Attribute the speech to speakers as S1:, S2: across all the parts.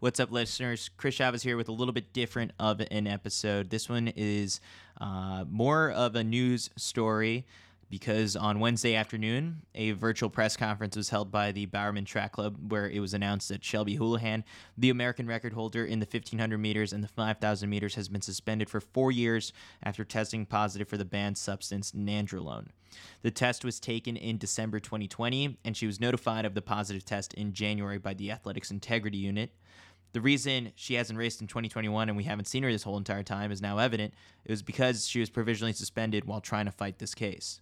S1: What's up, listeners? Chris Chavez here with a little bit different of an episode. This one is uh, more of a news story because on Wednesday afternoon, a virtual press conference was held by the Bowerman Track Club where it was announced that Shelby Houlihan, the American record holder in the 1500 meters and the 5000 meters, has been suspended for four years after testing positive for the banned substance nandrolone. The test was taken in December 2020, and she was notified of the positive test in January by the Athletics Integrity Unit. The reason she hasn't raced in 2021 and we haven't seen her this whole entire time is now evident. It was because she was provisionally suspended while trying to fight this case.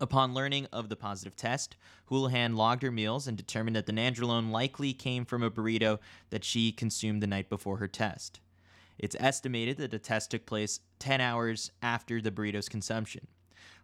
S1: Upon learning of the positive test, Houlihan logged her meals and determined that the nandrolone likely came from a burrito that she consumed the night before her test. It's estimated that the test took place 10 hours after the burrito's consumption.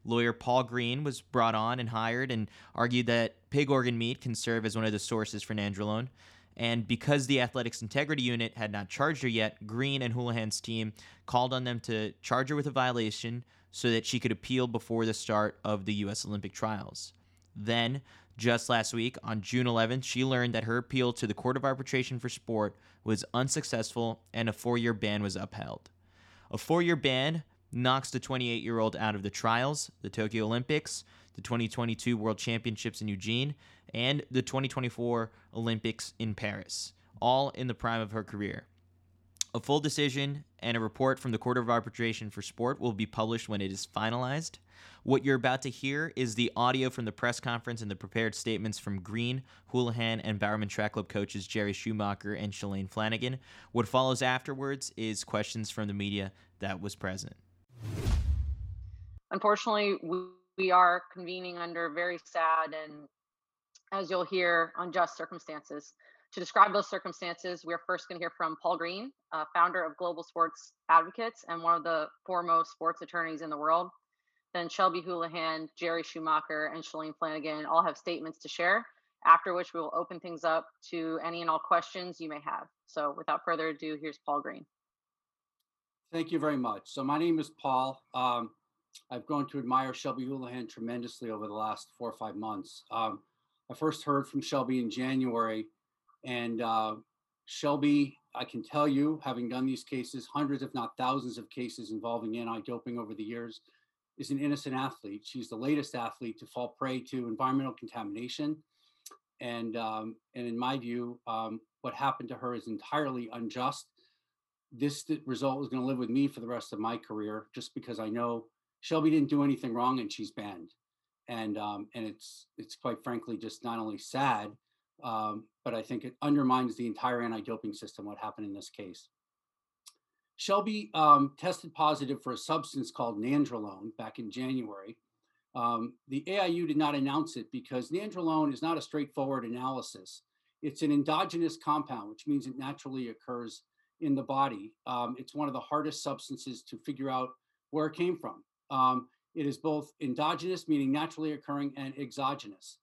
S1: Lawyer Paul Green was brought on and hired and argued that pig organ meat can serve as one of the sources for nandrolone. And because the Athletics Integrity Unit had not charged her yet, Green and Houlihan's team called on them to charge her with a violation so that she could appeal before the start of the U.S. Olympic trials. Then, just last week, on June 11th, she learned that her appeal to the Court of Arbitration for Sport was unsuccessful and a four year ban was upheld. A four year ban knocks the 28 year old out of the trials, the Tokyo Olympics, the 2022 World Championships in Eugene, and the 2024 Olympics in Paris, all in the prime of her career. A full decision and a report from the Court of Arbitration for Sport will be published when it is finalized. What you're about to hear is the audio from the press conference and the prepared statements from Green, Houlihan, and Bowerman Track Club coaches Jerry Schumacher and Shalane Flanagan. What follows afterwards is questions from the media that was present.
S2: Unfortunately, we, we are convening under very sad and, as you'll hear, unjust circumstances. To describe those circumstances, we're first going to hear from Paul Green, uh, founder of Global Sports Advocates and one of the foremost sports attorneys in the world. Then Shelby Houlihan, Jerry Schumacher, and Shalane Flanagan all have statements to share, after which we will open things up to any and all questions you may have. So without further ado, here's Paul Green.
S3: Thank you very much. So my name is Paul. Um, I've grown to admire Shelby Houlihan tremendously over the last four or five months. Um, I first heard from Shelby in January and uh, Shelby, I can tell you, having done these cases, hundreds, if not thousands of cases involving anti doping over the years, is an innocent athlete. She's the latest athlete to fall prey to environmental contamination. And, um, and in my view, um, what happened to her is entirely unjust. This result is going to live with me for the rest of my career, just because I know Shelby didn't do anything wrong and she's banned. And um, and it's it's quite frankly just not only sad, um, but I think it undermines the entire anti-doping system. What happened in this case? Shelby um, tested positive for a substance called nandrolone back in January. Um, the AIU did not announce it because nandrolone is not a straightforward analysis. It's an endogenous compound, which means it naturally occurs in the body. Um, it's one of the hardest substances to figure out where it came from. Um, it is both endogenous, meaning naturally occurring, and exogenous.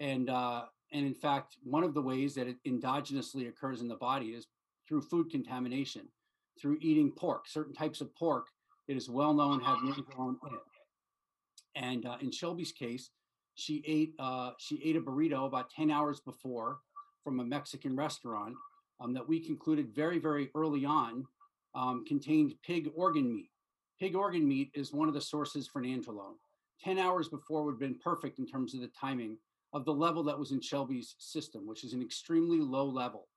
S3: And uh, and in fact, one of the ways that it endogenously occurs in the body is through food contamination, through eating pork. Certain types of pork, it is well known have nandrolone in it. And uh, in Shelby's case, she ate uh, she ate a burrito about 10 hours before from a Mexican restaurant um, that we concluded very very early on um, contained pig organ meat. Pig organ meat is one of the sources for nandrolone. 10 hours before would have been perfect in terms of the timing of the level that was in Shelby's system, which is an extremely low level,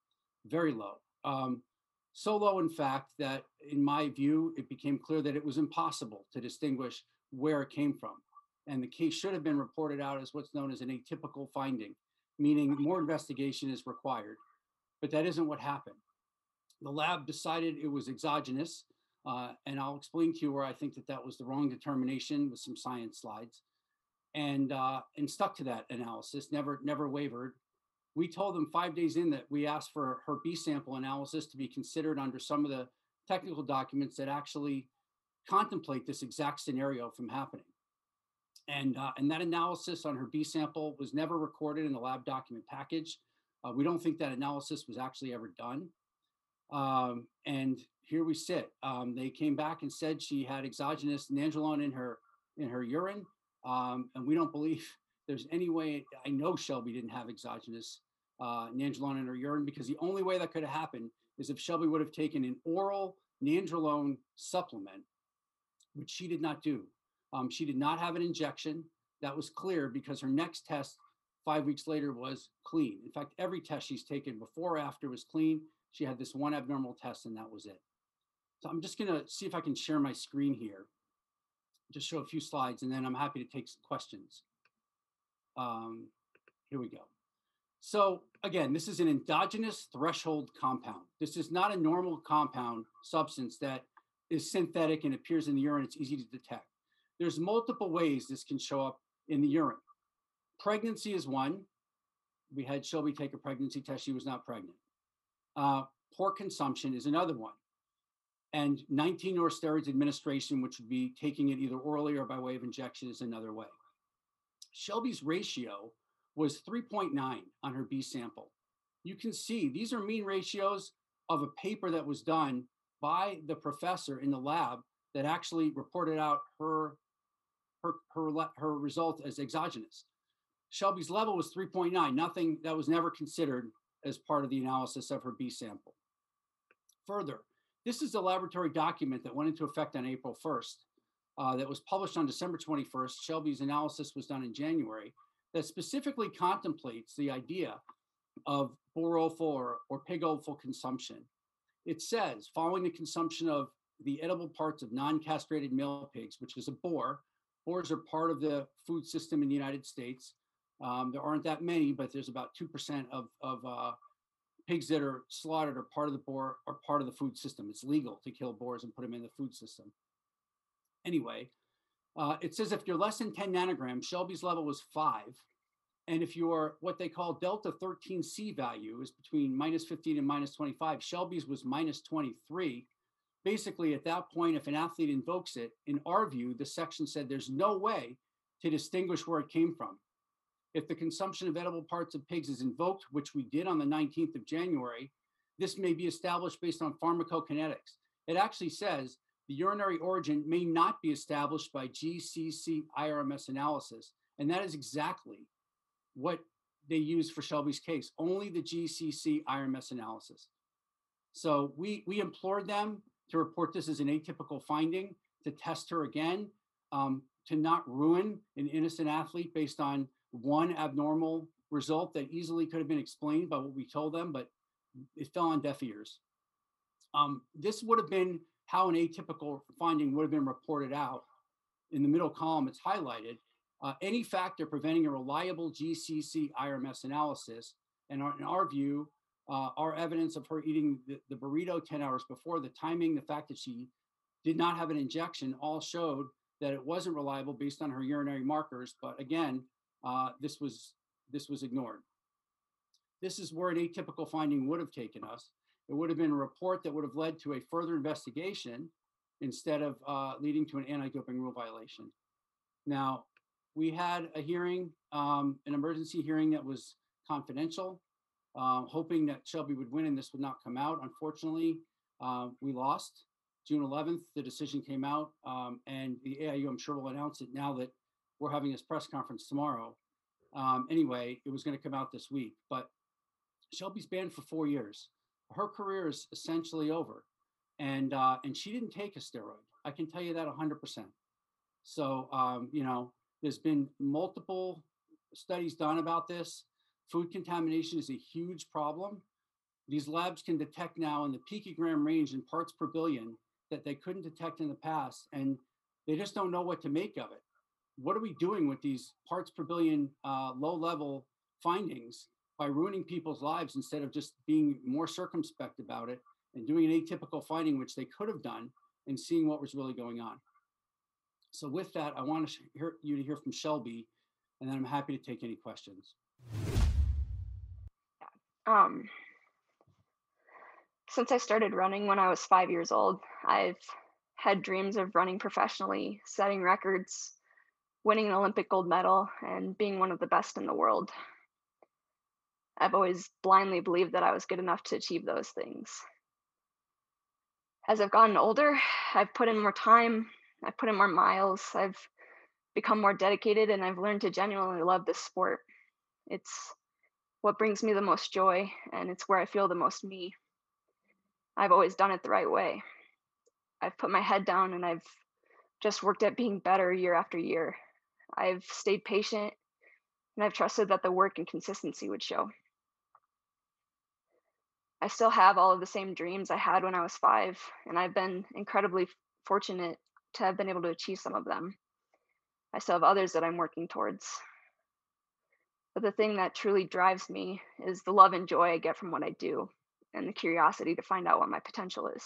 S3: very low. Um, so low, in fact, that in my view, it became clear that it was impossible to distinguish where it came from. And the case should have been reported out as what's known as an atypical finding, meaning more investigation is required. But that isn't what happened. The lab decided it was exogenous, uh, and I'll explain to you where I think that that was the wrong determination with some science slides and uh, and stuck to that analysis, never never wavered. We told them five days in that we asked for her B sample analysis to be considered under some of the technical documents that actually contemplate this exact scenario from happening. And uh, and that analysis on her B sample was never recorded in the lab document package. Uh, we don't think that analysis was actually ever done. Um, and here we sit. Um, they came back and said she had exogenous nandrolone in her in her urine um, and we don't believe there's any way, I know Shelby didn't have exogenous uh, nandrolone in her urine because the only way that could have happened is if Shelby would have taken an oral nandrolone supplement, which she did not do. Um, she did not have an injection. That was clear because her next test five weeks later was clean. In fact, every test she's taken before or after was clean. She had this one abnormal test and that was it. So I'm just gonna see if I can share my screen here. Just show a few slides and then I'm happy to take some questions. Um, here we go. So again, this is an endogenous threshold compound. This is not a normal compound substance that is synthetic and appears in the urine. It's easy to detect. There's multiple ways this can show up in the urine. Pregnancy is one. We had Shelby take a pregnancy test. She was not pregnant. Uh, pork consumption is another one. And 19-norsteroids administration, which would be taking it either orally or by way of injection, is another way. Shelby's ratio was 3.9 on her B sample. You can see these are mean ratios of a paper that was done by the professor in the lab that actually reported out her her her, her result as exogenous. Shelby's level was 3.9, nothing that was never considered as part of the analysis of her B sample. Further, this is a laboratory document that went into effect on April 1st uh, that was published on December 21st. Shelby's analysis was done in January that specifically contemplates the idea of offal or, or pig offal consumption. It says, following the consumption of the edible parts of non-castrated male pigs, which is a boar, boars are part of the food system in the United States. Um, there aren't that many, but there's about 2% of, of uh, pigs that are slaughtered are part of the boar or part of the food system. It's legal to kill boars and put them in the food system. Anyway, uh, it says if you're less than 10 nanograms, Shelby's level was five. And if your what they call delta 13C value is between minus 15 and minus 25, Shelby's was minus 23. Basically, at that point, if an athlete invokes it, in our view, the section said there's no way to distinguish where it came from. If the consumption of edible parts of pigs is invoked, which we did on the 19th of January, this may be established based on pharmacokinetics. It actually says the urinary origin may not be established by GCC IRMS analysis. And that is exactly what they use for Shelby's case, only the GCC IRMS analysis. So we, we implored them to report this as an atypical finding, to test her again, um, to not ruin an innocent athlete based on one abnormal result that easily could have been explained by what we told them, but it fell on deaf ears. Um, this would have been how an atypical finding would have been reported out. In the middle column, it's highlighted. Uh, any factor preventing a reliable GCC IRMS analysis, and our, in our view, uh, our evidence of her eating the, the burrito 10 hours before, the timing, the fact that she did not have an injection, all showed that it wasn't reliable based on her urinary markers. But again, uh, this was this was ignored. This is where an atypical finding would have taken us. It would have been a report that would have led to a further investigation instead of uh, leading to an anti-doping rule violation. Now, we had a hearing, um, an emergency hearing that was confidential, uh, hoping that Shelby would win and this would not come out. Unfortunately, uh, we lost. June 11th, the decision came out, um, and the AIU, I'm sure, will announce it now that we're having this press conference tomorrow. Um, anyway, it was going to come out this week, but Shelby's banned for four years. Her career is essentially over, and uh, and she didn't take a steroid. I can tell you that 100%. So um, you know, there's been multiple studies done about this. Food contamination is a huge problem. These labs can detect now in the picogram range in parts per billion that they couldn't detect in the past, and they just don't know what to make of it what are we doing with these parts per billion uh, low level findings by ruining people's lives instead of just being more circumspect about it and doing an atypical finding, which they could have done, and seeing what was really going on. So with that, I want to hear you to hear from Shelby, and then I'm happy to take any questions.
S4: Um, since I started running when I was five years old, I've had dreams of running professionally, setting records, winning an Olympic gold medal, and being one of the best in the world. I've always blindly believed that I was good enough to achieve those things. As I've gotten older, I've put in more time, I've put in more miles, I've become more dedicated, and I've learned to genuinely love this sport. It's what brings me the most joy, and it's where I feel the most me. I've always done it the right way. I've put my head down and I've just worked at being better year after year. I've stayed patient and I've trusted that the work and consistency would show. I still have all of the same dreams I had when I was five, and I've been incredibly fortunate to have been able to achieve some of them. I still have others that I'm working towards. But the thing that truly drives me is the love and joy I get from what I do and the curiosity to find out what my potential is.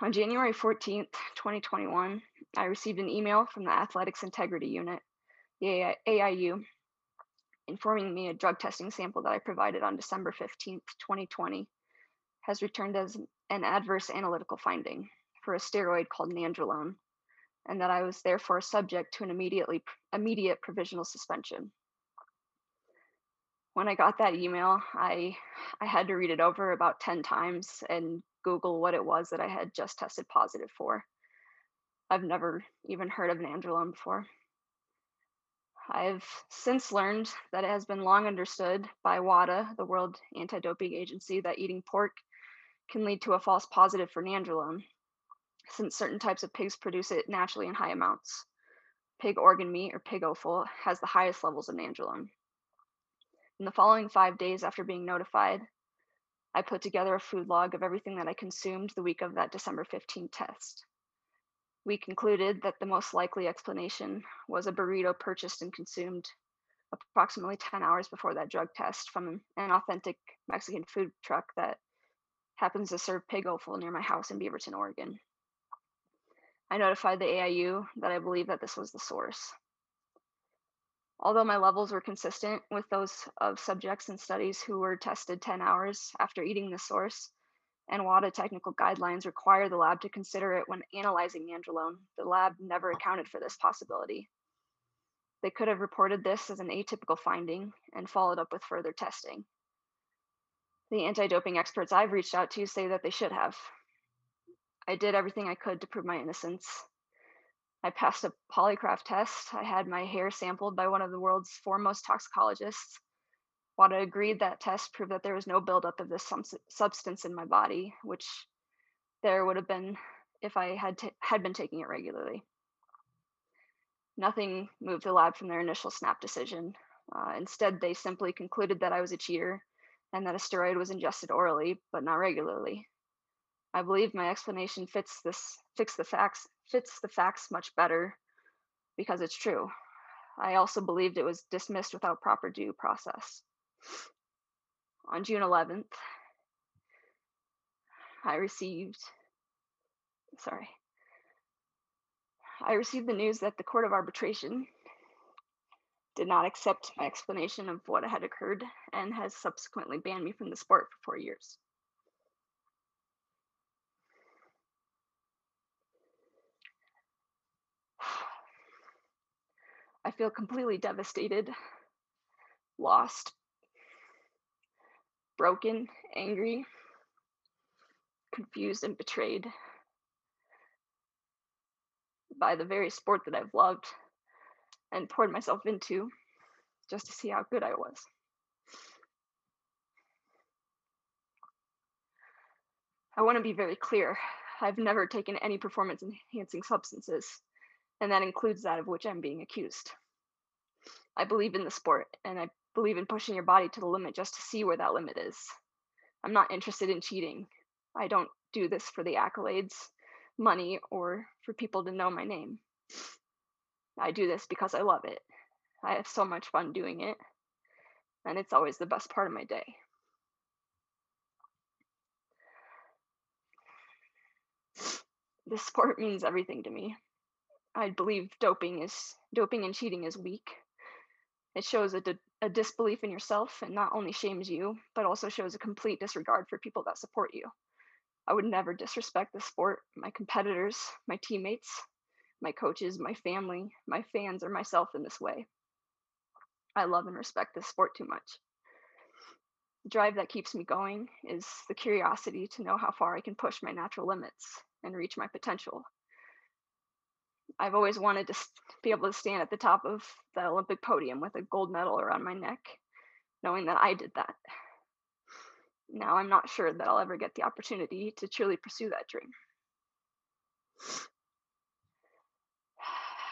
S4: On January 14th, 2021, I received an email from the Athletics Integrity Unit, the AIU, informing me a drug testing sample that I provided on December 15th, 2020, has returned as an adverse analytical finding for a steroid called nandrolone, and that I was therefore subject to an immediately immediate provisional suspension. When I got that email, I I had to read it over about 10 times and Google what it was that I had just tested positive for. I've never even heard of nandrolone before. I've since learned that it has been long understood by WADA, the World Anti Doping Agency, that eating pork can lead to a false positive for nandrolone, since certain types of pigs produce it naturally in high amounts. Pig organ meat, or pig offal, has the highest levels of nandrolone. In the following five days after being notified, I put together a food log of everything that I consumed the week of that December 15 test we concluded that the most likely explanation was a burrito purchased and consumed approximately 10 hours before that drug test from an authentic Mexican food truck that happens to serve pig offal near my house in Beaverton, Oregon. I notified the AIU that I believe that this was the source. Although my levels were consistent with those of subjects and studies who were tested 10 hours after eating the source, and WADA technical guidelines require the lab to consider it when analyzing nandrolone. The lab never accounted for this possibility. They could have reported this as an atypical finding and followed up with further testing. The anti doping experts I've reached out to say that they should have. I did everything I could to prove my innocence. I passed a polygraph test. I had my hair sampled by one of the world's foremost toxicologists. WADA agreed that test proved that there was no buildup of this substance in my body, which there would have been if I had t- had been taking it regularly. Nothing moved the lab from their initial snap decision. Uh, instead, they simply concluded that I was a cheater and that a steroid was ingested orally, but not regularly. I believe my explanation fits this fits the facts fits the facts much better because it's true. I also believed it was dismissed without proper due process on June 11th, I received, sorry, I received the news that the Court of Arbitration did not accept my explanation of what had occurred and has subsequently banned me from the sport for four years. I feel completely devastated, lost, broken, angry, confused, and betrayed by the very sport that I've loved and poured myself into just to see how good I was. I want to be very clear. I've never taken any performance enhancing substances, and that includes that of which I'm being accused. I believe in the sport, and I believe in pushing your body to the limit just to see where that limit is. I'm not interested in cheating. I don't do this for the accolades, money, or for people to know my name. I do this because I love it. I have so much fun doing it, and it's always the best part of my day. This sport means everything to me. I believe doping is doping and cheating is weak. It shows a, di- a disbelief in yourself and not only shames you, but also shows a complete disregard for people that support you. I would never disrespect the sport, my competitors, my teammates, my coaches, my family, my fans, or myself in this way. I love and respect this sport too much. The drive that keeps me going is the curiosity to know how far I can push my natural limits and reach my potential. I've always wanted to be able to stand at the top of the Olympic podium with a gold medal around my neck, knowing that I did that. Now I'm not sure that I'll ever get the opportunity to truly pursue that dream.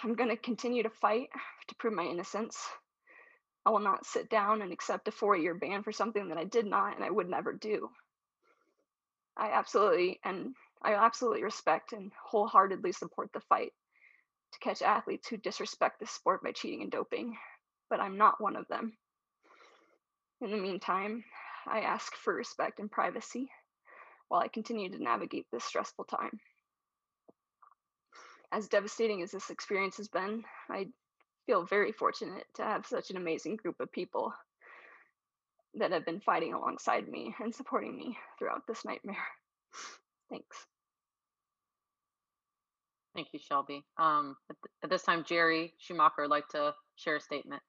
S4: I'm going to continue to fight to prove my innocence. I will not sit down and accept a four year ban for something that I did not and I would never do. I absolutely and I absolutely respect and wholeheartedly support the fight to catch athletes who disrespect the sport by cheating and doping, but I'm not one of them. In the meantime, I ask for respect and privacy while I continue to navigate this stressful time. As devastating as this experience has been, I feel very fortunate to have such an amazing group of people that have been fighting alongside me and supporting me throughout this nightmare. Thanks.
S2: Thank you, Shelby. Um, at, th- at this time, Jerry Schumacher would like to share a statement.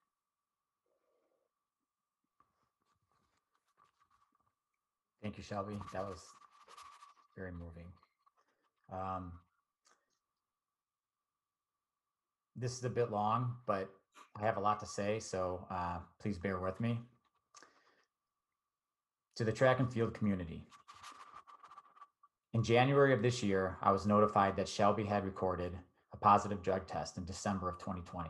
S5: Thank you, Shelby. That was very moving. Um, this is a bit long, but I have a lot to say, so uh, please bear with me. To the track and field community. In January of this year, I was notified that Shelby had recorded a positive drug test in December of 2020.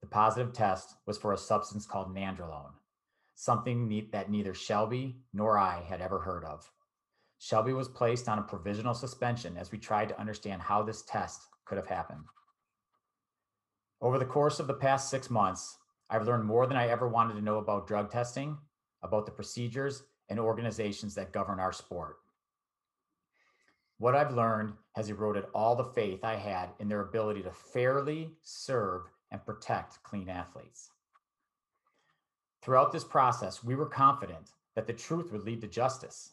S5: The positive test was for a substance called nandrolone, something that neither Shelby nor I had ever heard of. Shelby was placed on a provisional suspension as we tried to understand how this test could have happened. Over the course of the past six months, I've learned more than I ever wanted to know about drug testing, about the procedures and organizations that govern our sport. What I've learned has eroded all the faith I had in their ability to fairly serve and protect clean athletes. Throughout this process, we were confident that the truth would lead to justice.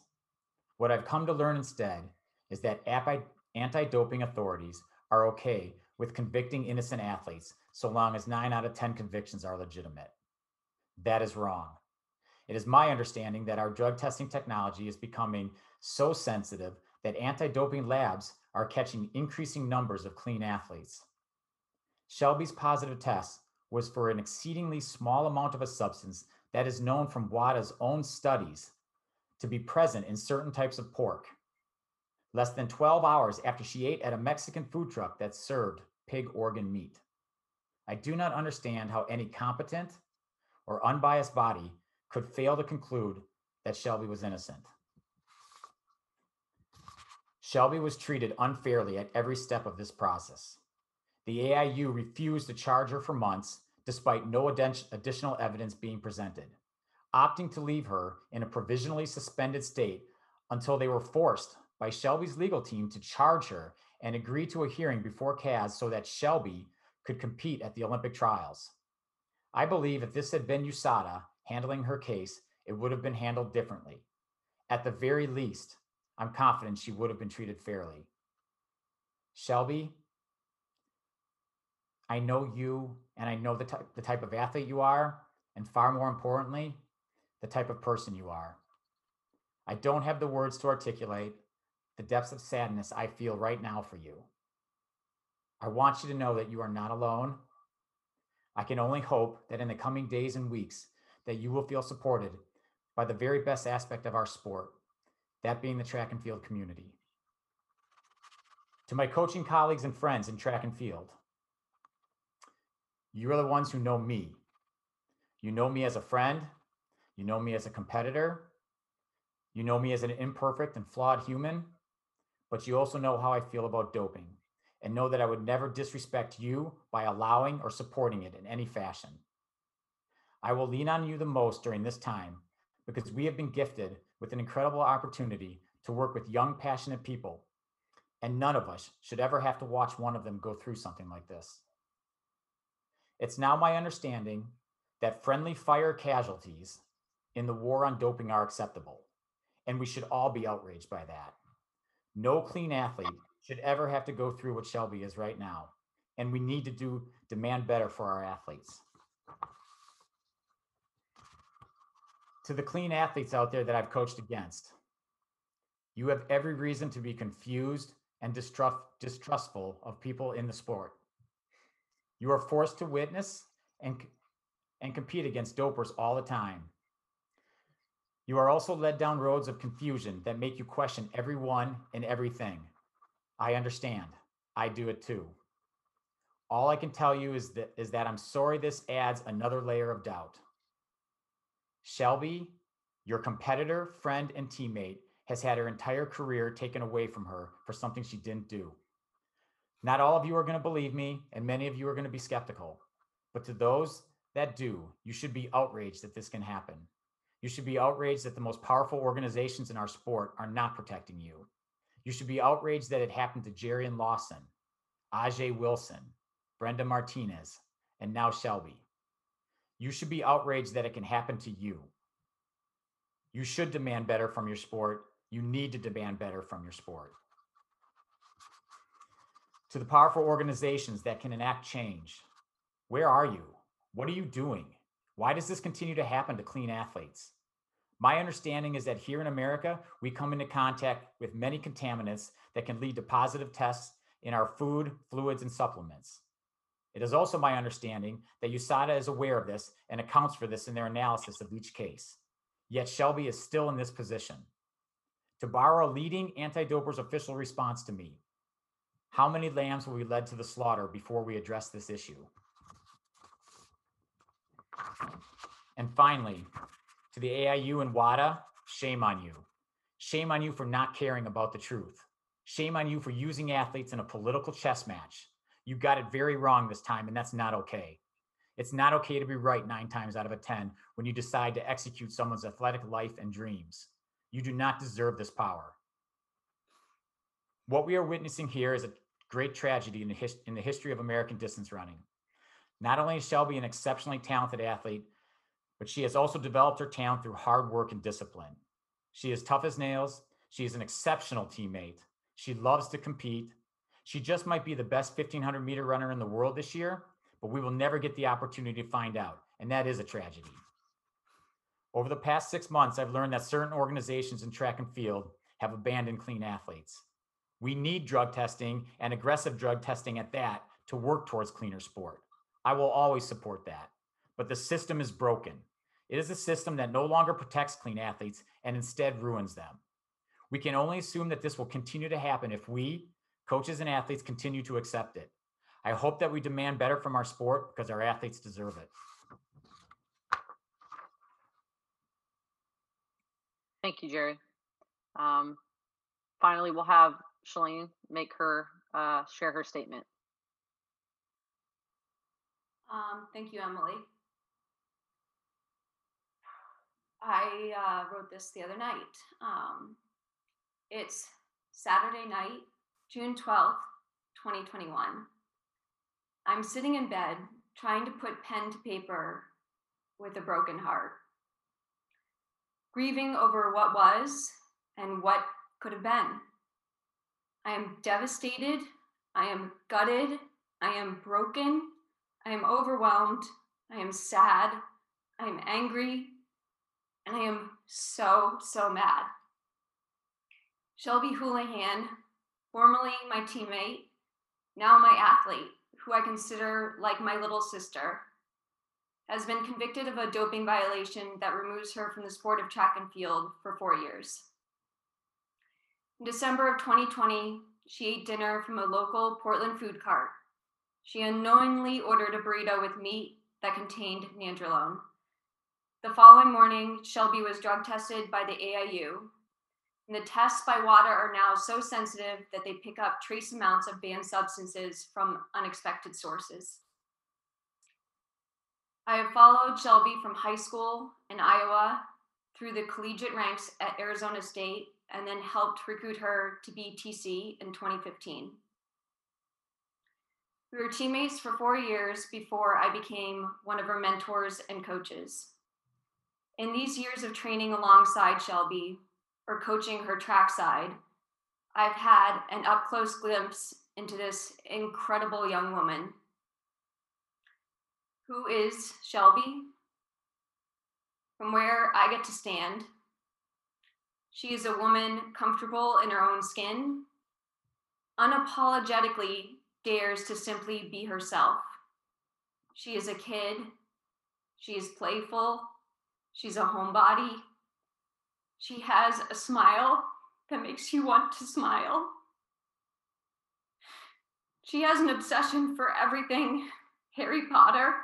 S5: What I've come to learn instead is that anti doping authorities are okay with convicting innocent athletes so long as nine out of 10 convictions are legitimate. That is wrong. It is my understanding that our drug testing technology is becoming so sensitive that anti doping labs are catching increasing numbers of clean athletes. Shelby's positive test was for an exceedingly small amount of a substance that is known from WADA's own studies to be present in certain types of pork. Less than 12 hours after she ate at a Mexican food truck that served pig organ meat. I do not understand how any competent or unbiased body could fail to conclude that Shelby was innocent. Shelby was treated unfairly at every step of this process. The AIU refused to charge her for months despite no additional evidence being presented, opting to leave her in a provisionally suspended state until they were forced by Shelby's legal team to charge her and agree to a hearing before CAS so that Shelby could compete at the Olympic trials. I believe if this had been USADA handling her case, it would have been handled differently. At the very least, I'm confident she would have been treated fairly. Shelby, I know you and I know the, ty- the type of athlete you are, and far more importantly, the type of person you are. I don't have the words to articulate the depths of sadness I feel right now for you. I want you to know that you are not alone. I can only hope that in the coming days and weeks that you will feel supported by the very best aspect of our sport, that being the track and field community. To my coaching colleagues and friends in track and field, you are the ones who know me. You know me as a friend, you know me as a competitor, you know me as an imperfect and flawed human, but you also know how I feel about doping and know that I would never disrespect you by allowing or supporting it in any fashion. I will lean on you the most during this time because we have been gifted with an incredible opportunity to work with young, passionate people. And none of us should ever have to watch one of them go through something like this. It's now my understanding that friendly fire casualties in the war on doping are acceptable, and we should all be outraged by that. No clean athlete should ever have to go through what Shelby is right now, and we need to do demand better for our athletes. To the clean athletes out there that I've coached against. You have every reason to be confused and distrust, distrustful of people in the sport. You are forced to witness and, and compete against dopers all the time. You are also led down roads of confusion that make you question everyone and everything. I understand. I do it too. All I can tell you is that is that I'm sorry this adds another layer of doubt. Shelby, your competitor, friend, and teammate, has had her entire career taken away from her for something she didn't do. Not all of you are going to believe me, and many of you are going to be skeptical. But to those that do, you should be outraged that this can happen. You should be outraged that the most powerful organizations in our sport are not protecting you. You should be outraged that it happened to Jarrion Lawson, Ajee' Wilson, Brenda Martinez, and now Shelby. You should be outraged that it can happen to you. You should demand better from your sport. You need to demand better from your sport. To the powerful organizations that can enact change, where are you? What are you doing? Why does this continue to happen to clean athletes? My understanding is that here in America, we come into contact with many contaminants that can lead to positive tests in our food, fluids, and supplements. It is also my understanding that USADA is aware of this and accounts for this in their analysis of each case. Yet Shelby is still in this position. To borrow a leading anti doper's official response to me, how many lambs will be led to the slaughter before we address this issue? And finally, to the AIU and WADA, shame on you. Shame on you for not caring about the truth. Shame on you for using athletes in a political chess match. You got it very wrong this time, and that's not okay. It's not okay to be right nine times out of a 10 when you decide to execute someone's athletic life and dreams. You do not deserve this power. What we are witnessing here is a great tragedy in the, his- in the history of American distance running. Not only is Shelby an exceptionally talented athlete, but she has also developed her talent through hard work and discipline. She is tough as nails. She is an exceptional teammate. She loves to compete. She just might be the best 1500 meter runner in the world this year, but we will never get the opportunity to find out. And that is a tragedy. Over the past six months, I've learned that certain organizations in track and field have abandoned clean athletes. We need drug testing and aggressive drug testing at that to work towards cleaner sport. I will always support that. But the system is broken. It is a system that no longer protects clean athletes and instead ruins them. We can only assume that this will continue to happen if we, coaches and athletes, continue to accept it. I hope that we demand better from our sport because our athletes deserve it.
S2: Thank you, Jerry. Um, finally, we'll have Shalane make her uh, share her statement.
S6: Um, thank you, Emily. I uh, wrote this the other night. Um, it's Saturday night, June 12th, 2021. I'm sitting in bed trying to put pen to paper with a broken heart, grieving over what was and what could have been. I am devastated. I am gutted. I am broken. I am overwhelmed. I am sad. I am angry. And I am so, so mad. Shelby Houlihan, formerly my teammate, now my athlete, who I consider like my little sister, has been convicted of a doping violation that removes her from the sport of track and field for four years. In December of 2020, she ate dinner from a local Portland food cart she unknowingly ordered a burrito with meat that contained nandrolone. The following morning, Shelby was drug tested by the AIU. And the tests by WADA are now so sensitive that they pick up trace amounts of banned substances from unexpected sources. I have followed Shelby from high school in Iowa through the collegiate ranks at Arizona State and then helped recruit her to BTC in 2015. We were teammates for four years before I became one of her mentors and coaches. In these years of training alongside Shelby or coaching her trackside, I've had an up close glimpse into this incredible young woman. Who is Shelby? From where I get to stand, she is a woman comfortable in her own skin, unapologetically dares to simply be herself. She is a kid. She is playful. She's a homebody. She has a smile that makes you want to smile. She has an obsession for everything Harry Potter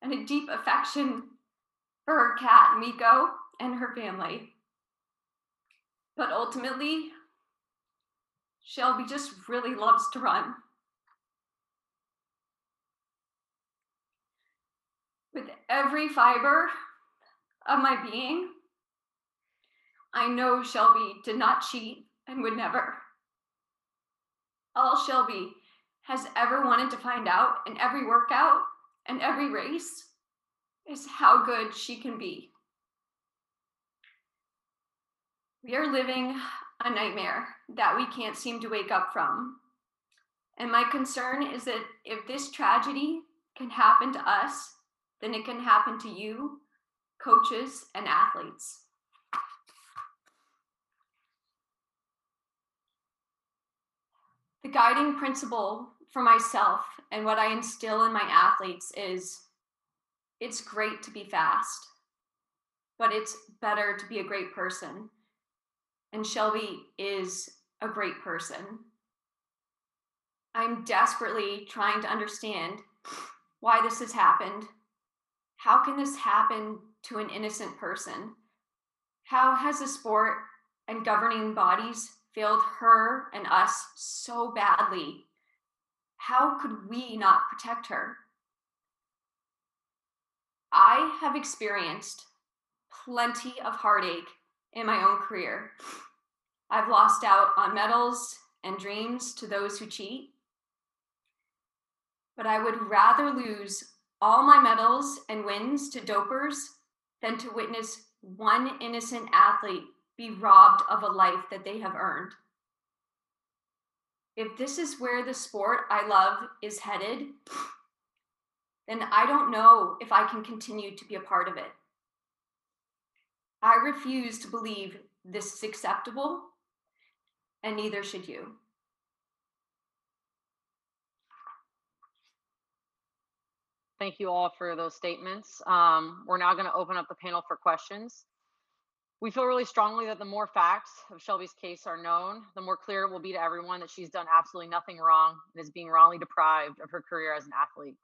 S6: and a deep affection for her cat, Miko, and her family. But ultimately, Shelby just really loves to run. With every fiber of my being, I know Shelby did not cheat and would never. All Shelby has ever wanted to find out in every workout and every race is how good she can be. We are living a nightmare that we can't seem to wake up from. And my concern is that if this tragedy can happen to us, then it can happen to you, coaches, and athletes. The guiding principle for myself and what I instill in my athletes is it's great to be fast, but it's better to be a great person. And Shelby is a great person. I'm desperately trying to understand why this has happened. How can this happen to an innocent person? How has the sport and governing bodies failed her and us so badly? How could we not protect her? I have experienced plenty of heartache in my own career. I've lost out on medals and dreams to those who cheat. But I would rather lose all my medals and wins to dopers than to witness one innocent athlete be robbed of a life that they have earned. If this is where the sport I love is headed, then I don't know if I can continue to be a part of it. I refuse to believe this is acceptable, and neither should you.
S2: Thank you all for those statements. Um, we're now going to open up the panel for questions. We feel really strongly that the more facts of Shelby's case are known, the more clear it will be to everyone that she's done absolutely nothing wrong and is being wrongly deprived of her career as an athlete.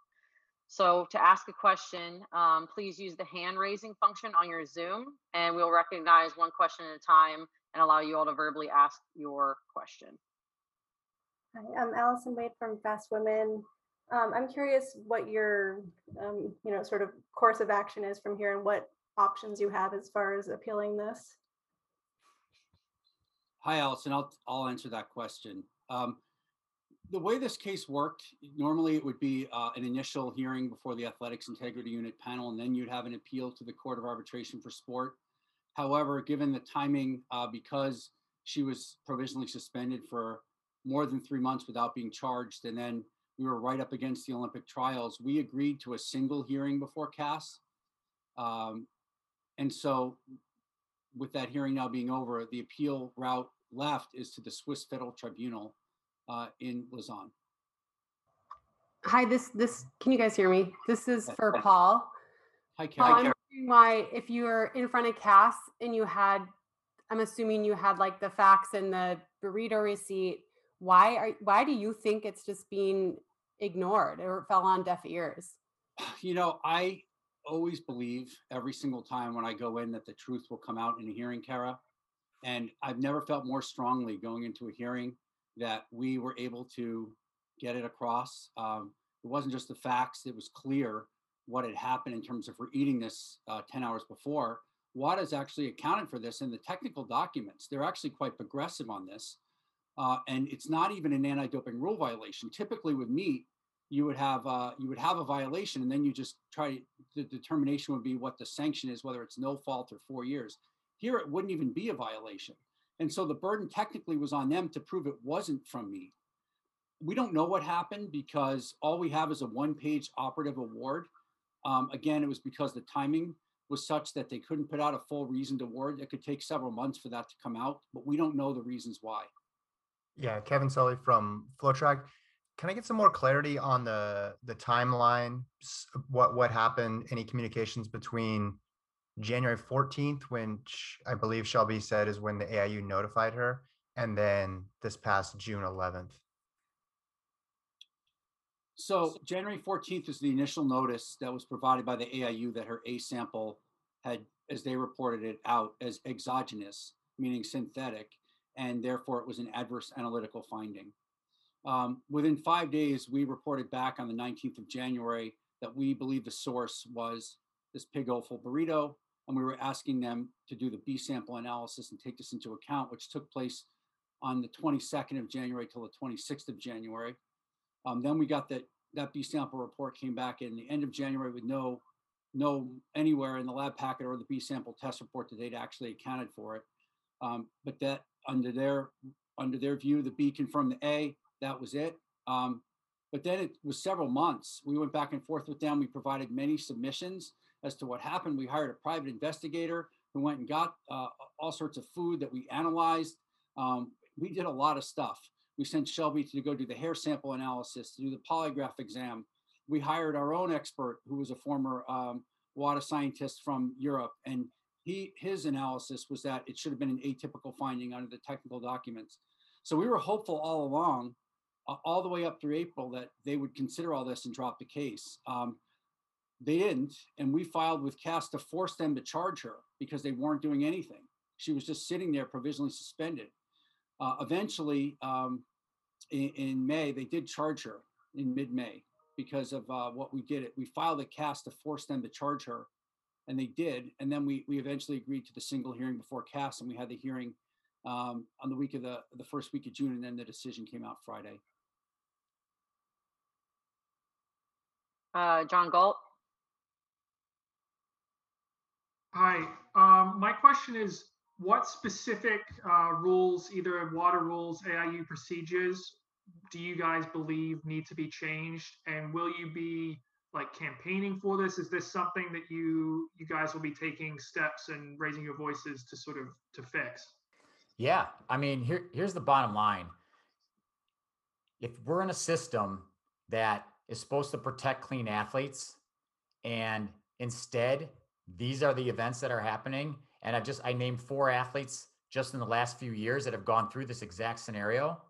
S2: So to ask a question, um, please use the hand raising function on your Zoom and we'll recognize one question at a time and allow you all to verbally ask your question.
S7: Hi, I'm Allison Wade from Fast Women. Um, I'm curious what your, um, you know, sort of course of action is from here and what options you have as far as appealing this.
S3: Hi, Allison. I'll, I'll answer that question. Um, the way this case worked, normally it would be uh, an initial hearing before the Athletics Integrity Unit panel, and then you'd have an appeal to the Court of Arbitration for Sport. However, given the timing, uh, because she was provisionally suspended for more than three months without being charged, and then we were right up against the Olympic trials, we agreed to a single hearing before CAS. Um, and so with that hearing now being over, the appeal route left is to the Swiss Federal Tribunal uh, in Lausanne.
S8: Hi, this this can you guys hear me? This is for Paul.
S3: Hi,
S8: Paul, I'm wondering why if you were in front of CAS and you had, I'm assuming you had like the fax and the burrito receipt. Why are why do you think it's just being ignored or fell on deaf ears?
S3: You know, I always believe every single time when I go in that the truth will come out in a hearing, Kara. And I've never felt more strongly going into a hearing that we were able to get it across. Um, it wasn't just the facts, it was clear what had happened in terms of her eating this uh, 10 hours before. WADA's actually accounted for this in the technical documents. They're actually quite progressive on this. Uh, and it's not even an anti-doping rule violation. Typically with meat, you would have uh, you would have a violation, and then you just try. The determination would be what the sanction is, whether it's no fault or four years. Here, it wouldn't even be a violation, and so the burden technically was on them to prove it wasn't from me. We don't know what happened because all we have is a one-page operative award. Um, again, it was because the timing was such that they couldn't put out a full reasoned award. It could take several months for that to come out, but we don't know the reasons why.
S9: Yeah, Kevin Sully from FloTrack. Can I get some more clarity on the the timeline? What what happened? Any communications between January 14th, which I believe Shelby said is when the AIU notified her, and then this past June 11th.
S3: So January 14th is the initial notice that was provided by the AIU that her A sample had, as they reported it out, as exogenous, meaning synthetic, and therefore it was an adverse analytical finding. Um, within five days, we reported back on the 19th of January that we believe the source was this pig offal burrito, and we were asking them to do the B sample analysis and take this into account, which took place on the 22nd of January till the 26th of January. Um, then we got that that B sample report came back in the end of January with no no anywhere in the lab packet or the B sample test report that they'd actually accounted for it. Um, but that under their under their view, the B confirmed the A. That was it. Um, but then it was several months. We went back and forth with them. We provided many submissions as to what happened. We hired a private investigator who went and got uh, all sorts of food that we analyzed. Um, we did a lot of stuff. We sent Shelby to go do the hair sample analysis, to do the polygraph exam. We hired our own expert, who was a former um, WADA scientist from Europe, and he his analysis was that it should have been an atypical finding under the technical documents. So we were hopeful all along, all the way up through April, that they would consider all this and drop the case. Um, they didn't, and we filed with CAS to force them to charge her because they weren't doing anything. She was just sitting there provisionally suspended. Uh, eventually, um, in, in, May, they did charge her in mid-May because of uh, what we did. It we filed a CAS to force them to charge her, and they did. And then we we eventually agreed to the single hearing before CAS, and we had the hearing um, on the week of the the first week of June, and then the decision came out Friday.
S2: Uh, John Galt.
S10: Hi, um, my question is, what specific uh, rules, either WADA rules, AIU procedures, do you guys believe need to be changed? And will you be like campaigning for this? Is this something that you you guys will be taking steps and raising your voices to sort of to fix?
S5: Yeah, I mean, here here's the bottom line. If we're in a system that is supposed to protect clean athletes, and instead these are the events that are happening, and I've just I named four athletes just in the last few years that have gone through this exact scenario.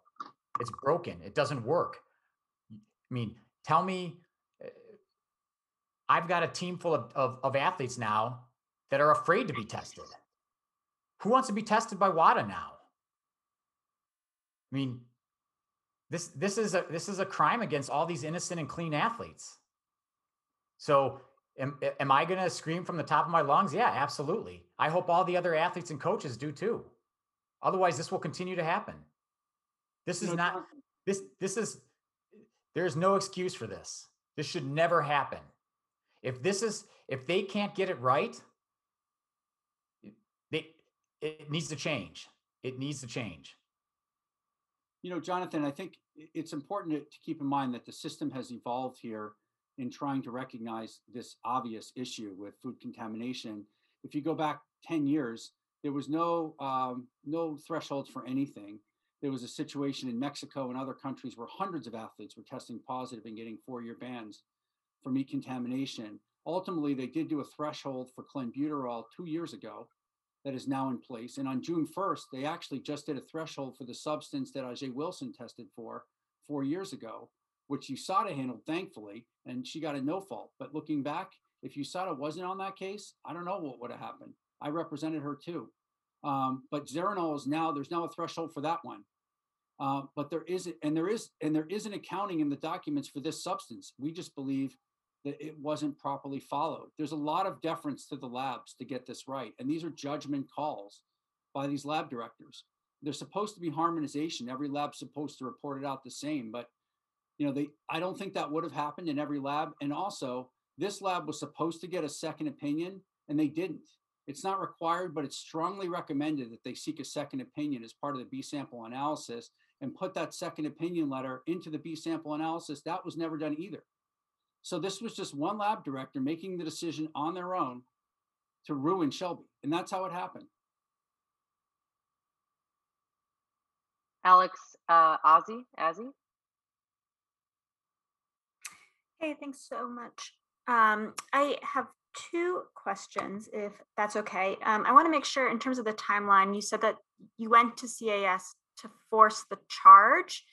S5: It's broken. It doesn't work. I mean, tell me, uh, I've got a team full of, of, of athletes now that are afraid to be tested. Who wants to be tested by WADA now? I mean, this this is a this is a crime against all these innocent and clean athletes. So am, am I going to scream from the top of my lungs? Yeah, absolutely. I hope all the other athletes and coaches do too. Otherwise, this will continue to happen. This is not this this is there's no excuse for this. This should never happen. If this is if they can't get it right, they it needs to change. It needs to change.
S3: You know, Jonathan, I think it's important to, keep in mind that the system has evolved here in trying to recognize this obvious issue with food contamination. If you go back 10 years, there was no um, no thresholds for anything. There was a situation in Mexico and other countries where hundreds of athletes were testing positive and getting four-year bans for meat contamination. Ultimately, they did do a threshold for clenbuterol two years ago that is now in place. And on June 1st, they actually just did a threshold for the substance that Ajee' Wilson tested for four years ago, which USADA handled, thankfully, and she got a no fault. But looking back, if USADA wasn't on that case, I don't know what would have happened. I represented her too. Um, but Zeranol is now, there's now a threshold for that one. Uh, but there is, and there is, and there is an accounting in the documents for this substance. We just believe that it wasn't properly followed. There's a lot of deference to the labs to get this right. And these are judgment calls by these lab directors. There's supposed to be harmonization. Every lab's supposed to report it out the same, but you know, they I don't think that would have happened in every lab. And also, this lab was supposed to get a second opinion and they didn't. It's not required, but it's strongly recommended that they seek a second opinion as part of the B sample analysis and put that second opinion letter into the B sample analysis. That was never done either. So this was just one lab director making the decision on their own to ruin Shelby. And that's how it happened.
S2: Alex uh, Ozzy, Azzy.
S11: Hey, thanks so much. Um, I have two questions, if that's okay. Um, I want to make sure, in terms of the timeline, you said that you went to CAS to force the charge.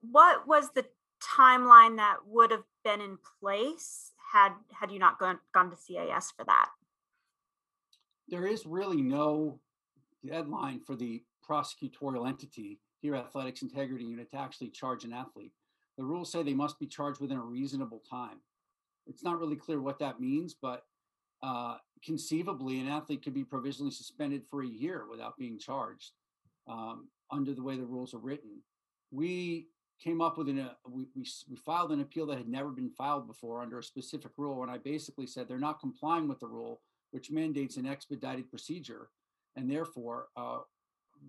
S11: What was the timeline that would have been in place had had you not gone gone to CAS for that?
S3: There is really no deadline for the prosecutorial entity here, Athletics Integrity Unit, to actually charge an athlete. The rules say they must be charged within a reasonable time. It's not really clear what that means, but uh, conceivably, an athlete could be provisionally suspended for a year without being charged um, under the way the rules are written. We came up with an, uh, we, we, we filed an appeal that had never been filed before under a specific rule. And I basically said they're not complying with the rule, which mandates an expedited procedure. And therefore, uh,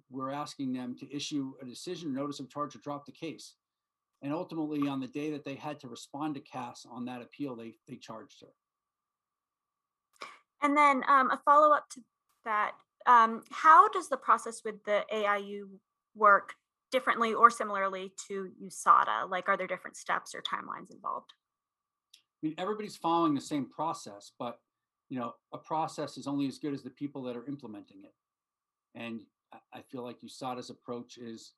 S3: we're asking them to issue a decision, notice of charge, or drop the case. And ultimately, on the day that they had to respond to CAS on that appeal, they, they charged her.
S11: And then um, a follow up to that: um, How does the process with the AIU work differently or similarly to USADA? Like, are there different steps or timelines involved?
S3: I mean, everybody's following the same process, but you know, a process is only as good as the people that are implementing it. And I- feel like USADA's approach is,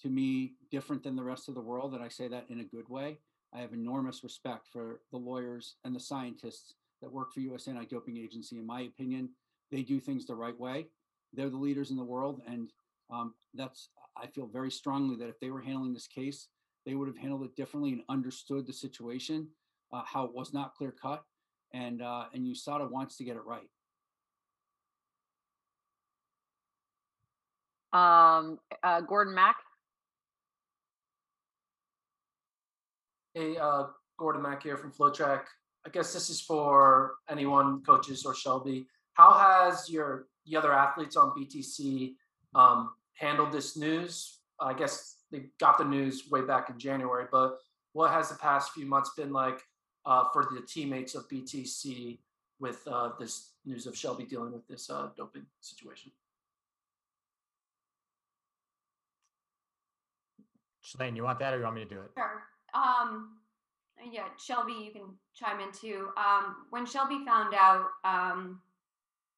S3: to me, different than the rest of the world, and I say that in a good way. I have enormous respect for the lawyers and the scientists that work for U.S. Anti-Doping Agency. In my opinion, they do things the right way. They're the leaders in the world, and um, that's. I feel very strongly that if they were handling this case, they would have handled it differently and understood the situation uh, how it was not clear cut, and uh, and USADA wants to get it right.
S2: Um, uh, Gordon Mack.
S12: Hey, uh, Gordon Mack here from FloTrack. I guess this is for anyone, coaches or Shelby. How has your the other athletes on BTC um, handled this news? I guess they got the news way back in January, but what has the past few months been like uh, for the teammates of BTC with uh, this news of Shelby dealing with this uh, doping situation?
S5: Shalane, you want that or you want me to do it?
S6: Sure. Um, yeah, Shelby, you can chime in too. Um, when Shelby found out, um,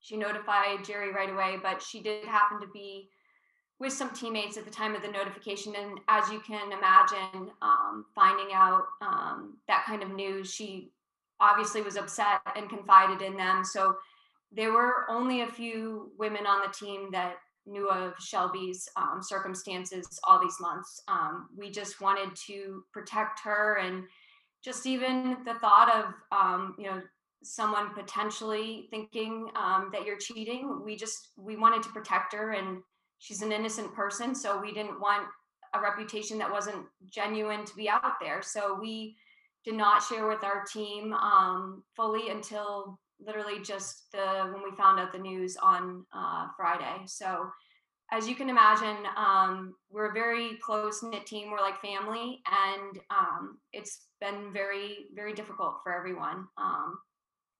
S6: she notified Jerry right away, but she did happen to be with some teammates at the time of the notification. And as you can imagine, um, finding out um, that kind of news, she obviously was upset and confided in them. So there were only a few women on the team that knew of Shelby's um, circumstances all these months. Um, we just wanted to protect her and just even the thought of, um, you know, someone potentially thinking um, that you're cheating, we just, we wanted to protect her and she's an innocent person. So we didn't want a reputation that wasn't genuine to be out there. So we did not share with our team um, fully until literally just the when we found out the news on uh, Friday. So as you can imagine, um, we're a very close knit team. We're like family, and um, it's been very very difficult for everyone. Um,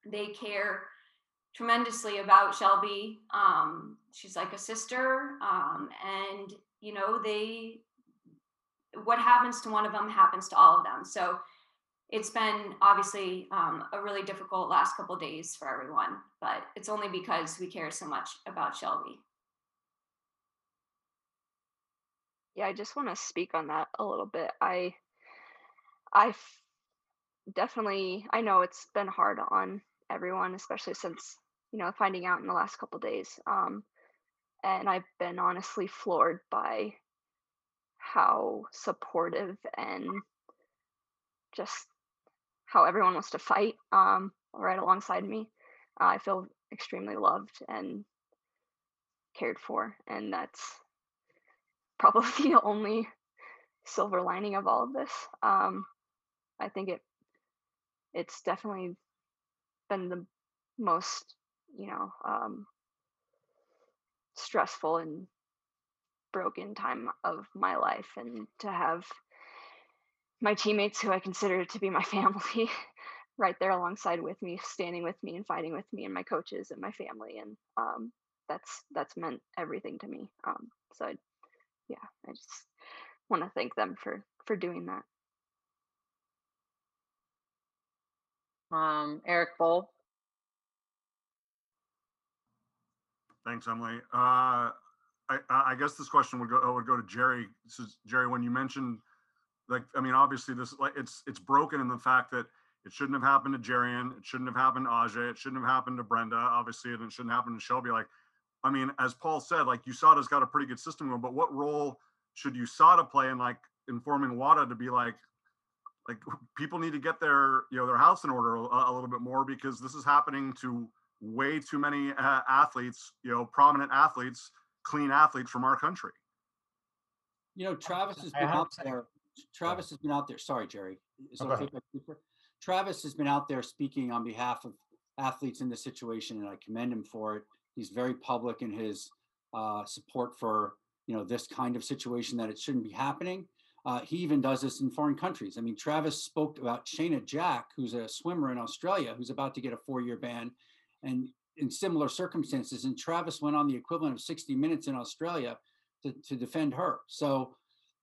S6: they care tremendously about Shelby. Um, she's like a sister, um, and you know they what happens to one of them happens to all of them. So it's been obviously um, a really difficult last couple days for everyone, but it's only because we care so much about Shelby.
S4: Yeah, I just want to speak on that a little bit. I I definitely I know it's been hard on everyone, especially since, you know, finding out in the last couple days. Um and I've been honestly floored by how supportive and just how everyone wants to fight um right alongside me. Uh, I feel extremely loved and cared for, and that's probably the only silver lining of all of this. Um, I think it it's definitely been the most, you know, um, stressful and broken time of my life, and to have my teammates, who I consider to be my family, right there alongside with me, standing with me and fighting with me, and my coaches and my family, and um, that's that's meant everything to me. Um, so, I, yeah, I just want to thank them for for doing that.
S2: Um, Eric Bowl.
S13: Thanks, Emily. Uh, I, I guess this question would go, uh, would go to Jerry. This is Jerry, when you mentioned, like, I mean, obviously this, like, it's, it's broken in the fact that it shouldn't have happened to Jarrion. It shouldn't have happened to Ajee'. It shouldn't have happened to Brenda, obviously, and it shouldn't happen to Shelby. Like, I mean, as Paul said, like USADA's got a pretty good system going, but what role should USADA play in like informing WADA to be like, like people need to get their, you know, their house in order a, a little bit more because this is happening to way too many uh, athletes, you know, prominent athletes, clean athletes from our country.
S3: You know, Travis has been out there. Travis has been out there. Sorry, Jerry. Is it
S5: No, go
S3: okay
S5: ahead.
S3: if I speak for- Travis has been out there speaking on behalf of athletes in this situation, and I commend him for it. He's very public in his uh, support for you know this kind of situation that it shouldn't be happening. Uh, he even does this in foreign countries. I mean, Travis spoke about Shayna Jack, who's a swimmer in Australia, who's about to get a four-year ban, and in similar circumstances. And Travis went on the equivalent of 60 minutes in Australia to, to defend her. So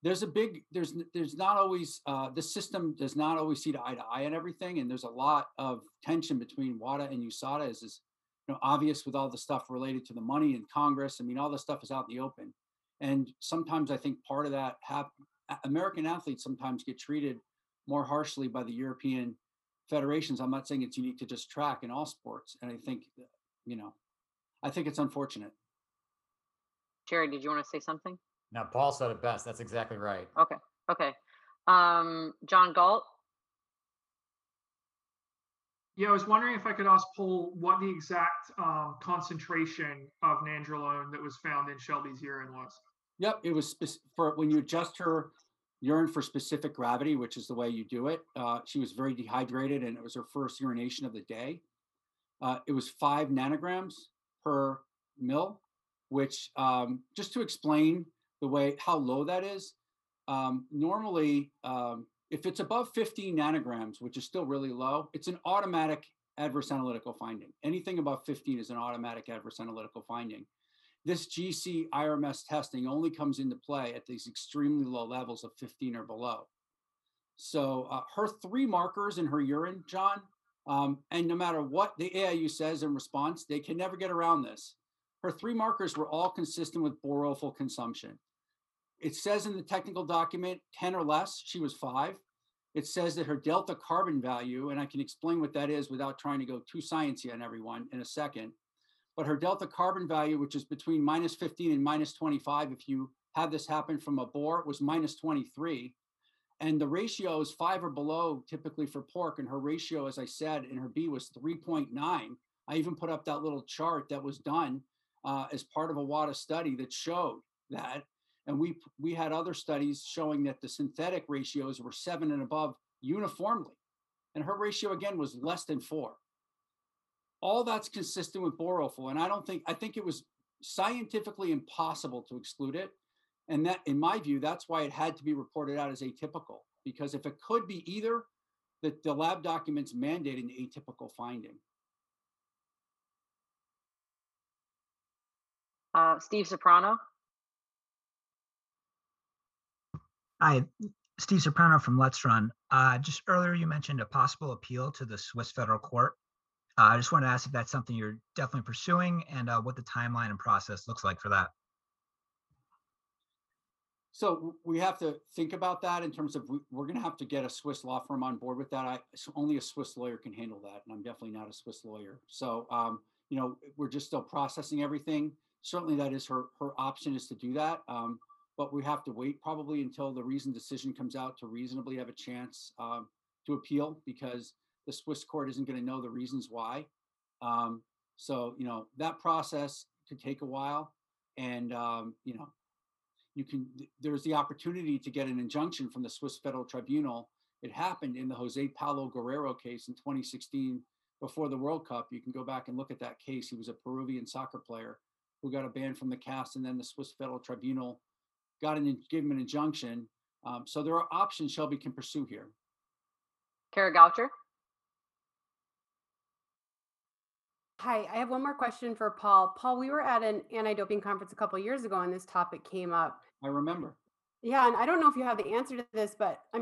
S3: there's a big there's there's not always uh, the system does not always see to eye to eye on everything, and there's a lot of tension between WADA and USADA, as is you know obvious with all the stuff related to the money in Congress. I mean, all the stuff is out in the open, and sometimes I think part of that hap- American athletes sometimes get treated more harshly by the European federations. I'm not saying it's unique to just track in all sports, and I think you know, I think it's unfortunate.
S2: Jerry, did you want to say something?
S5: Now, Paul said it best. That's exactly right.
S2: Okay. Okay. Um, John Galt.
S10: Yeah, I was wondering if I could ask Paul what the exact um, concentration of nandrolone that was found in Shelby's urine was.
S3: Yep, it was spec- for when you adjust her urine for specific gravity, which is the way you do it. Uh, she was very dehydrated, and it was her first urination of the day. Uh, it was five nanograms per mil, which um, just to explain the way how low that is. Um, normally, um, if it's above 15 nanograms, which is still really low, it's an automatic adverse analytical finding. Anything above 15 is an automatic adverse analytical finding this GC IRMS testing only comes into play at these extremely low levels of 15 or below. So uh, her three markers in her urine, John, um, and no matter what the AIU says in response, they can never get around this. Her three markers were all consistent with boar offal consumption. It says in the technical document 10 or less, she was five. It says that her delta carbon value, and I can explain what that is without trying to go too sciencey on everyone in a second, but her delta carbon value, which is between minus 15 and minus 25, if you had this happen from a boar, was minus 23. And the ratio is five or below typically for pork. And her ratio, as I said, in her B was 3.9. I even put up that little chart that was done uh, as part of a WADA study that showed that. And we we had other studies showing that the synthetic ratios were seven and above uniformly. And her ratio again was less than four all that's consistent with boar offal and i don't think i think it was scientifically impossible to exclude it and that in my view that's why it had to be reported out as atypical because if it could be either the, the lab documents mandate an atypical finding
S2: Uh, Steve Soprano.
S14: Hi, Steve Soprano from Let's Run. Uh, just earlier, you mentioned a possible appeal to the Swiss federal court. Uh, I just wanted to ask if that's something you're definitely pursuing and uh, what the timeline and process looks like for that.
S3: so we have to think about that in terms of we, we're going to have to get a swiss law firm on board with that. I, only a swiss lawyer can handle that and i'm definitely not a swiss lawyer. So um, you know we're just still processing everything. Certainly that is her her option is to do that um, but we have to wait probably until the reasoned decision comes out to reasonably have a chance um, to appeal because the Swiss court isn't going to know the reasons why. Um, so you know that process could take a while, and um, you know you can there's the opportunity to get an injunction from the Swiss Federal Tribunal. It happened in the Jose Paolo Guerrero case in 2016 before the World Cup. You can go back and look at that case. He was a Peruvian soccer player who got a ban from the CAS, and then the Swiss Federal Tribunal got an gave him an injunction. Um, so there are options Shelby can pursue here.
S2: Kara Goucher.
S8: Hi, I have one more question for Paul. Paul, we were at an anti-doping conference a couple years ago and this topic came up.
S3: I remember.
S8: Yeah, and I don't know if you have the answer to this, but I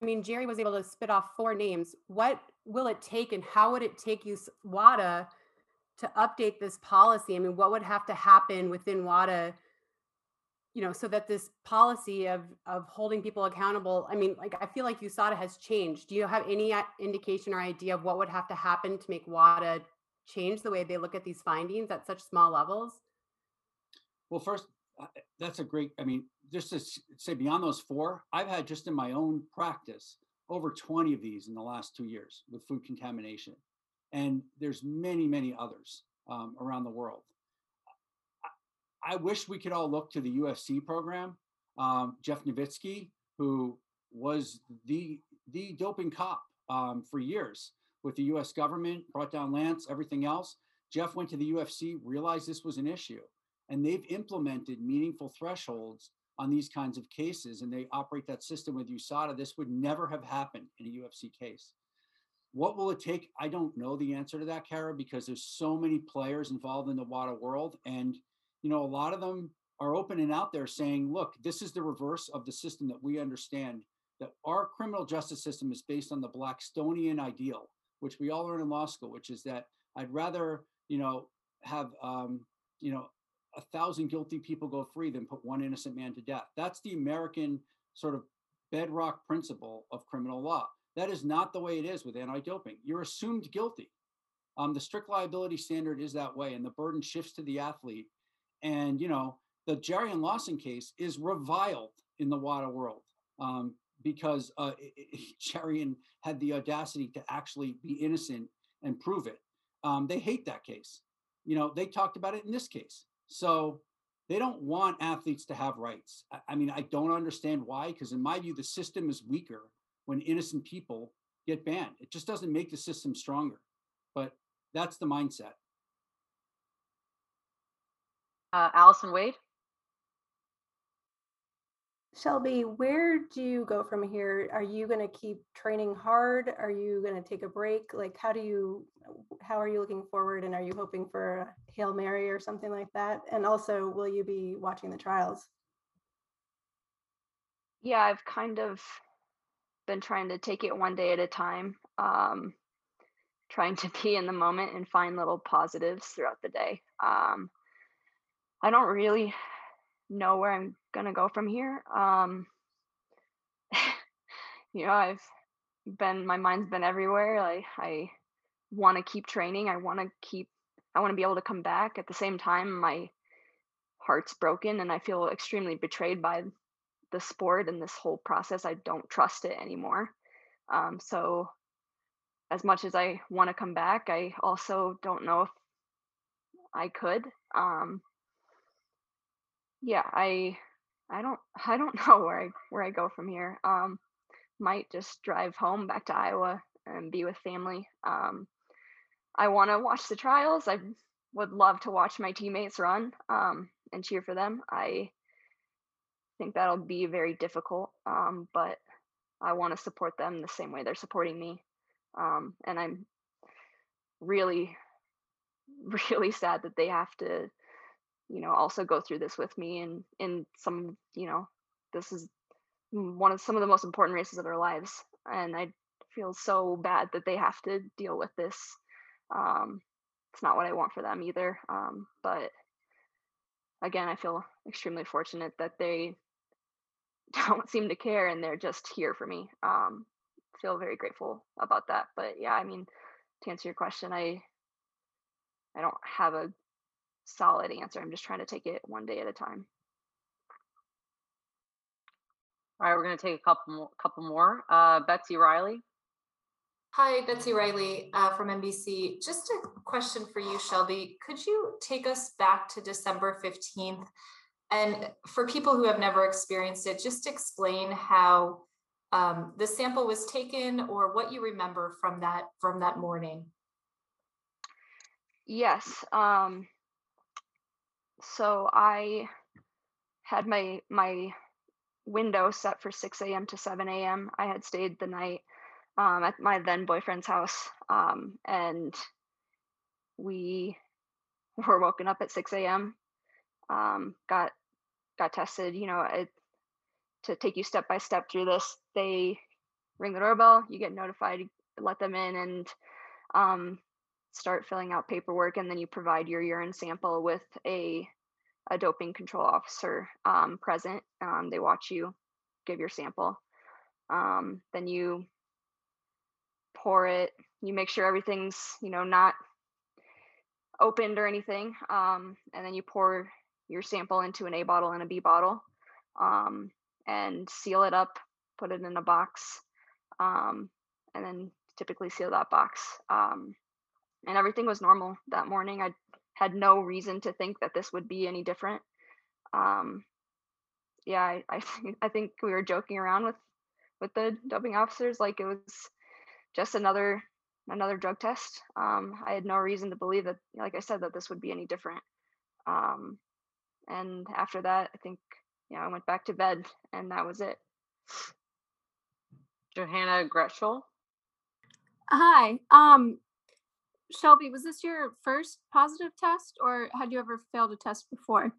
S8: mean, Jerry was able to spit off four names. What will it take and how would it take you, WADA, to update this policy? I mean, what would have to happen within WADA, you know, so that this policy of of holding people accountable, I mean, like I feel like USADA has changed. Do you have any indication or idea of what would have to happen to make WADA change the way they look at these findings at such small levels?
S3: Well, first, that's a great, I mean, just to say beyond those four, I've had just in my own practice over 20 of these in the last two years with food contamination. And there's many, many others um, around the world. I, wish we could all look to the UFC program. Um, Jeff Novitzky, who was the the doping cop um, for years with the U.S. government, brought down Lance, everything else. Jeff went to the UFC, realized this was an issue, and they've implemented meaningful thresholds on these kinds of cases and they operate that system with USADA, this would never have happened in a UFC case. What will it take? I don't know the answer to that, Kara, because there's so many players involved in the WADA world. And, you know, a lot of them are open and out there saying, look, this is the reverse of the system that we understand, that our criminal justice system is based on the Blackstonian ideal, which we all learn in law school, which is that I'd rather, you know, have, um, you know, a thousand guilty people go free than put one innocent man to death. That's the American sort of bedrock principle of criminal law. That is not the way it is with anti-doping. You're assumed guilty. Um, the strict liability standard is that way, and the burden shifts to the athlete. And you know, the Jarrion Lawson case is reviled in the WADA world um, because uh, had the audacity to actually be innocent and prove it. Um, they hate that case. You know, they talked about it in this case. So they don't want athletes to have rights. I, mean, I don't understand why, because in my view, the system is weaker when innocent people get banned. It just doesn't make the system stronger. But that's the mindset.
S2: Uh, Allison Wade.
S7: Shelby, where do you go from here? Are you going to keep training hard? Are you going to take a break? Like, how do you, how are you looking forward? And are you hoping for a Hail Mary or something like that? And also, will you be watching the trials?
S4: Yeah, I've kind of been trying to take it one day at a time, um, trying to be in the moment and find little positives throughout the day. Um, I don't really know where I'm gonna go from here. Um, you know, I've been my mind's been everywhere. Like I want to keep training. I want to keep. I want to be able to come back. At the same time, my heart's broken, and I feel extremely betrayed by the sport and this whole process. I don't trust it anymore. Um, so, as much as I want to come back, I also don't know if I could. Um, yeah, I I don't I don't know where I where I go from here. Um might just drive home back to Iowa and be with family. Um I want to watch the trials. I would love to watch my teammates run um and cheer for them. I think that'll be very difficult. Um but I want to support them the same way they're supporting me. Um and I'm really really sad that they have to you know also go through this with me and in some you know this is one of some of the most important races of their lives and i feel so bad that they have to deal with this um it's not what i want for them either um but again i feel extremely fortunate that they don't seem to care and they're just here for me um feel very grateful about that but yeah i mean to answer your question i i don't have a solid answer. I'm just trying to take it one day at a time.
S2: All right, we're going to take a couple more. Couple more. Uh, Betsy Riley.
S15: Hi, Betsy Riley uh, from NBC. Just a question for you, Shelby. Could you take us back to December 15th? And for people who have never experienced it, just explain how um, the sample was taken or what you remember from that from that morning.
S4: Yes. Um, so I had my my window set for 6 a.m. to 7 a.m. I had stayed the night um, at my then boyfriend's house, um, and we were woken up at 6 a.m. Um, got got tested. You know, it to take you step by step through this. They ring the doorbell, you get notified, let them in, and um, start filling out paperwork, and then you provide your urine sample with a a doping control officer um, present. Um, they watch you give your sample. Um, then you pour it. You make sure everything's you know not opened or anything, um, and then you pour your sample into an A bottle and a B bottle, um, and seal it up. Put it in a box, um, and then typically seal that box. Um, and everything was normal that morning. I had no reason to think that this would be any different. Um, yeah, I I, think- I think we were joking around with with the doping officers like it was just another another drug test. Um, I had no reason to believe that, like I said, that this would be any different. Um, and after that, I think yeah, I went back to bed, and that was it.
S2: Johanna Gretschel.
S16: Hi. Um, Shelby, was this your first positive test or had you ever failed a test before?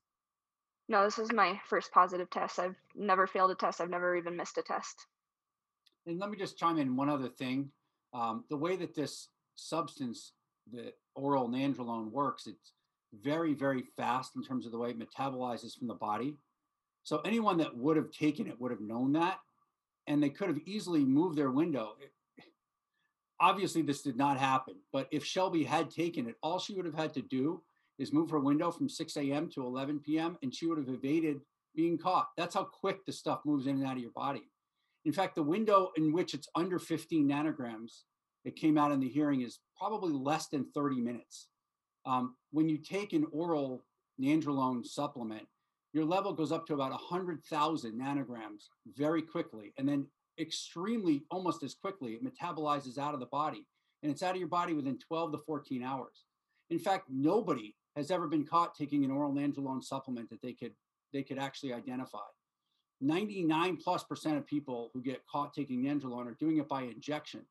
S4: No, this is my first positive test. I've never failed a test. I've never even missed a test.
S3: And let me just chime in one other thing. Um, the way that this substance, the oral nandrolone works, it's very, very fast in terms of the way it metabolizes from the body. So anyone that would have taken it would have known that, and they could have easily moved their window. Obviously, this did not happen, but if Shelby had taken it, all she would have had to do is move her window from 6 a.m. to 11 p.m., and she would have evaded being caught. That's how quick the stuff moves in and out of your body. In fact, the window in which it's under 15 nanograms that came out in the hearing is probably less than 30 minutes. Um, when you take an oral nandrolone supplement, your level goes up to about 100,000 nanograms very quickly. And then extremely, almost as quickly, it metabolizes out of the body. And it's out of your body within 12 to 14 hours. In fact, nobody has ever been caught taking an oral nandrolone supplement that they could they could actually identify. 99 plus percent of people who get caught taking nandrolone are doing it by injection.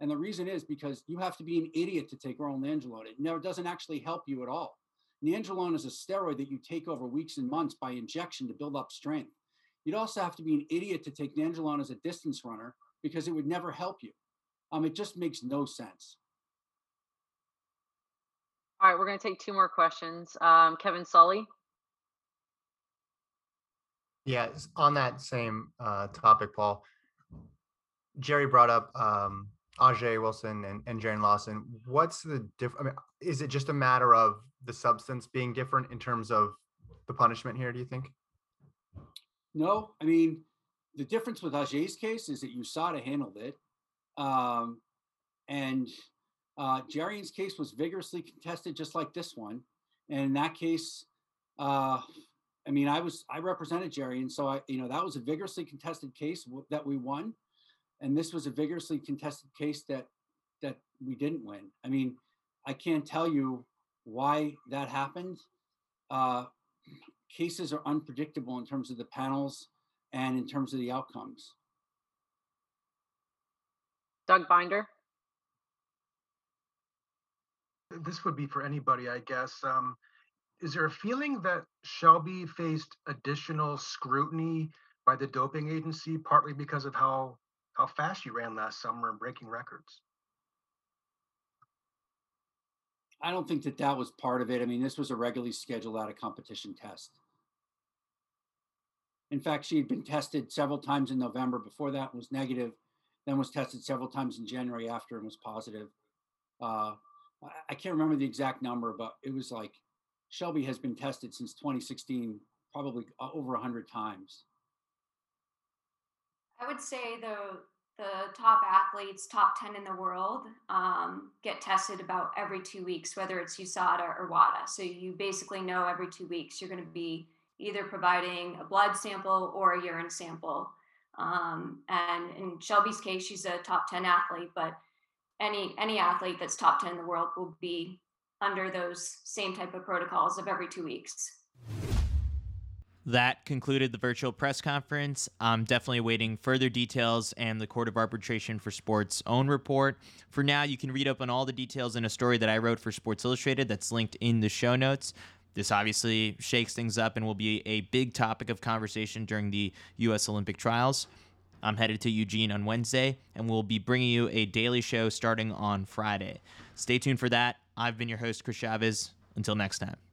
S3: And the reason is because you have to be an idiot to take oral nandrolone. It never doesn't actually help you at all. Nandrolone is a steroid that you take over weeks and months by injection to build up strength. You'd also have to be an idiot to take nandrolone as a distance runner because it would never help you. Um, it just makes no sense.
S2: All right, we're going to take two more questions. Um, Kevin Sully.
S9: Yeah, on that same uh, topic, Paul, Jerry brought up um, Ajee' Wilson and, and Jarrion Lawson. What's the difference? I mean, is it just a matter of the substance being different in terms of the punishment here? Do you think?
S3: No, I mean, the difference with Ajee's case is that USADA handled it. Um, and uh, Jarrion's case was vigorously contested, just like this one. And in that case, uh, I mean, I was I represented Jarrion, so I, you know, that was a vigorously contested case that we won, and this was a vigorously contested case that that we didn't win. I mean, I can't tell you why that happened. Uh, cases are unpredictable in terms of the panels and in terms of the outcomes.
S2: Doug Binder.
S17: this would be for anybody, I guess. Um, is there a feeling that Shelby faced additional scrutiny by the doping agency, partly because of how how fast you ran last summer and breaking records?
S3: I don't think that that was part of it. I mean, this was a regularly scheduled out of competition test. In fact, she had been tested several times in November. Before that was negative, then was tested several times in January after and was positive. Uh, I- can't remember the exact number, but it was like Shelby has been tested since 2016, probably uh, over 100 times.
S6: I would say the the top athletes, top ten in the world, um, get tested about every two weeks, whether it's USADA or WADA. So you basically know every two weeks you're going to be either providing a blood sample or a urine sample. Um, and in Shelby's case, she's a top ten athlete, but any any athlete that's top ten in the world will be under those same type of protocols of every two weeks.
S1: That concluded the virtual press conference. I'm definitely awaiting further details and the Court of Arbitration for Sport's own report. For now, you can read up on all the details in a story that I wrote for Sports Illustrated that's linked in the show notes. This obviously shakes things up and will be a big topic of conversation during the U.S. Olympic trials. I'm headed to Eugene on Wednesday, and we'll be bringing you a daily show starting on Friday. Stay tuned for that. I've been your host, Chris Chavez. Until next time.